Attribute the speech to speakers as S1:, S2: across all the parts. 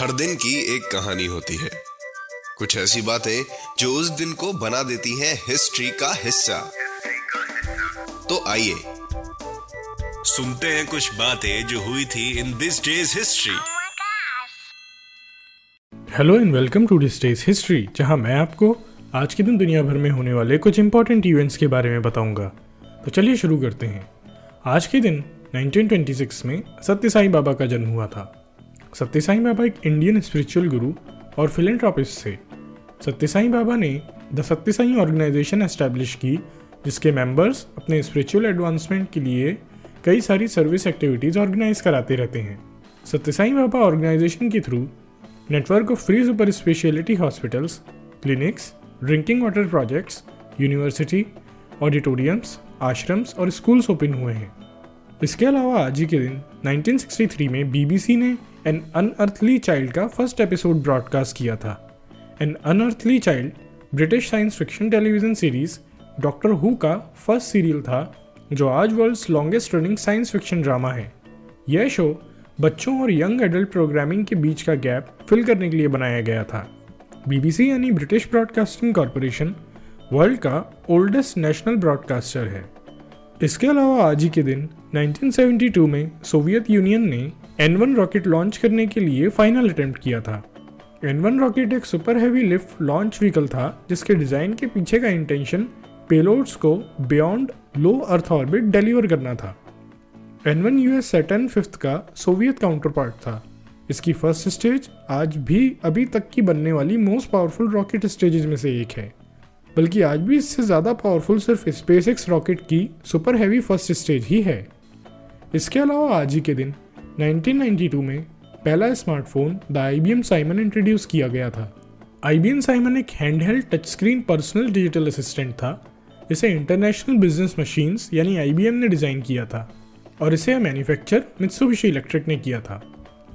S1: हर दिन की एक कहानी होती है। कुछ ऐसी बातें जो उस दिन को बना देती हैं हिस्ट्री का हिस्सा। तो आइए। सुनते हैं कुछ बातें जो हुई थी in this day's history.
S2: Hello and welcome to this day's history जहाँ मैं आपको आज के दिन दुनिया भर में होने वाले कुछ इंपॉर्टेंट इवेंट्स के बारे में बताऊँगा। तो चलिए शुरू करते हैं। आज के दिन 1926 में सत्य साईं बाबा का जन्म हुआ था। सत्य साईं बाबा एक इंडियन स्पिरिचुअल गुरु और फिलेंट्रॉपिस्ट थे। सत्य साईं बाबा ने द सत्य साईं ऑर्गेनाइजेशन एस्टैब्लिश की, जिसके मेंबर्स अपने स्पिरिचुअल एडवांसमेंट के लिए कई सारी सर्विस एक्टिविटीज़ ऑर्गेनाइज कराते रहते हैं। सत्य साईं बाबा ऑर्गेनाइजेशन के through network of free super speciality hospitals clinics drinking water projects university auditoriums ashrams और स्कूल्स ओपन हुए हैं। इसके अलावा आज ही के दिन 1963 में बीबीसी ने एन अनअर्थली चाइल्ड का फ़र्स्ट एपिसोड ब्रॉडकास्ट किया था। An unearthly child British science fiction television series Doctor Who का फ़र्स्ट सीरियल था, जो आज world's longest running science fiction drama है। यह शो बच्चों और यंग एडल्ट प्रोग्रामिंग के बीच का गैप फिल करने के लिए बनाया गया था। बीबीसी यानी ब्रिटिश ब्रॉडकास्टिंग कॉरपोरेशन वर्ल्ड का ओल्डेस्ट नेशनल ब्रॉडकास्टर है। इसके अलावा आज ही के दिन 1972 में सोवियत यूनियन ने एन वन रॉकेट लॉन्च करने के लिए फाइनल अटेम्प्ट किया था। एन वन रॉकेट एक super heavy lift launch vehicle था, जिसके डिज़ाइन के पीछे का इंटेंशन पेलोड्स को beyond low earth orbit deliver करना था। N one U S Saturn fifth का सोवियत काउंटर पार्ट था। इसकी फ़र्स्ट स्टेज आज भी अभी तक की बनने वाली मोस्ट पावरफुल रॉकेट स्टेजेस में से एक है। बल्कि आज भी इससे ज़्यादा पावरफुल सिर्फ़ स्पेस रॉकेट की सुपर हैवी फ़र्स्ट स्टेज ही है। इसके अलावा आज ही के दिन 1992 में पहला smartphone the I B M Simon introduce किया गया था। आई बी साइमन एक handheld touch screen personal digital assistant था। इसे इंटरनेशनल बिज़नेस मशीन्स यानी आई बी एम ने डिज़ाइन किया था और इसे मैन्युफैक्चर मित्सुबिशी इलेक्ट्रिक ने किया था।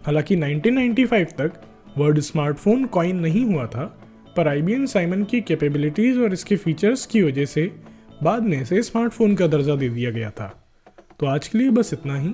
S2: हालाँकि 1995 तक वर्ड स्मार्टफ़ोन कॉइन नहीं हुआ था, पर आई बी साइमन की कैपेबिलिटीज़ और इसके फीचर्स की वजह से बाद में इसे स्मार्टफ़ोन का दर्जा दे दिया गया था। तो आज के लिए बस इतना ही।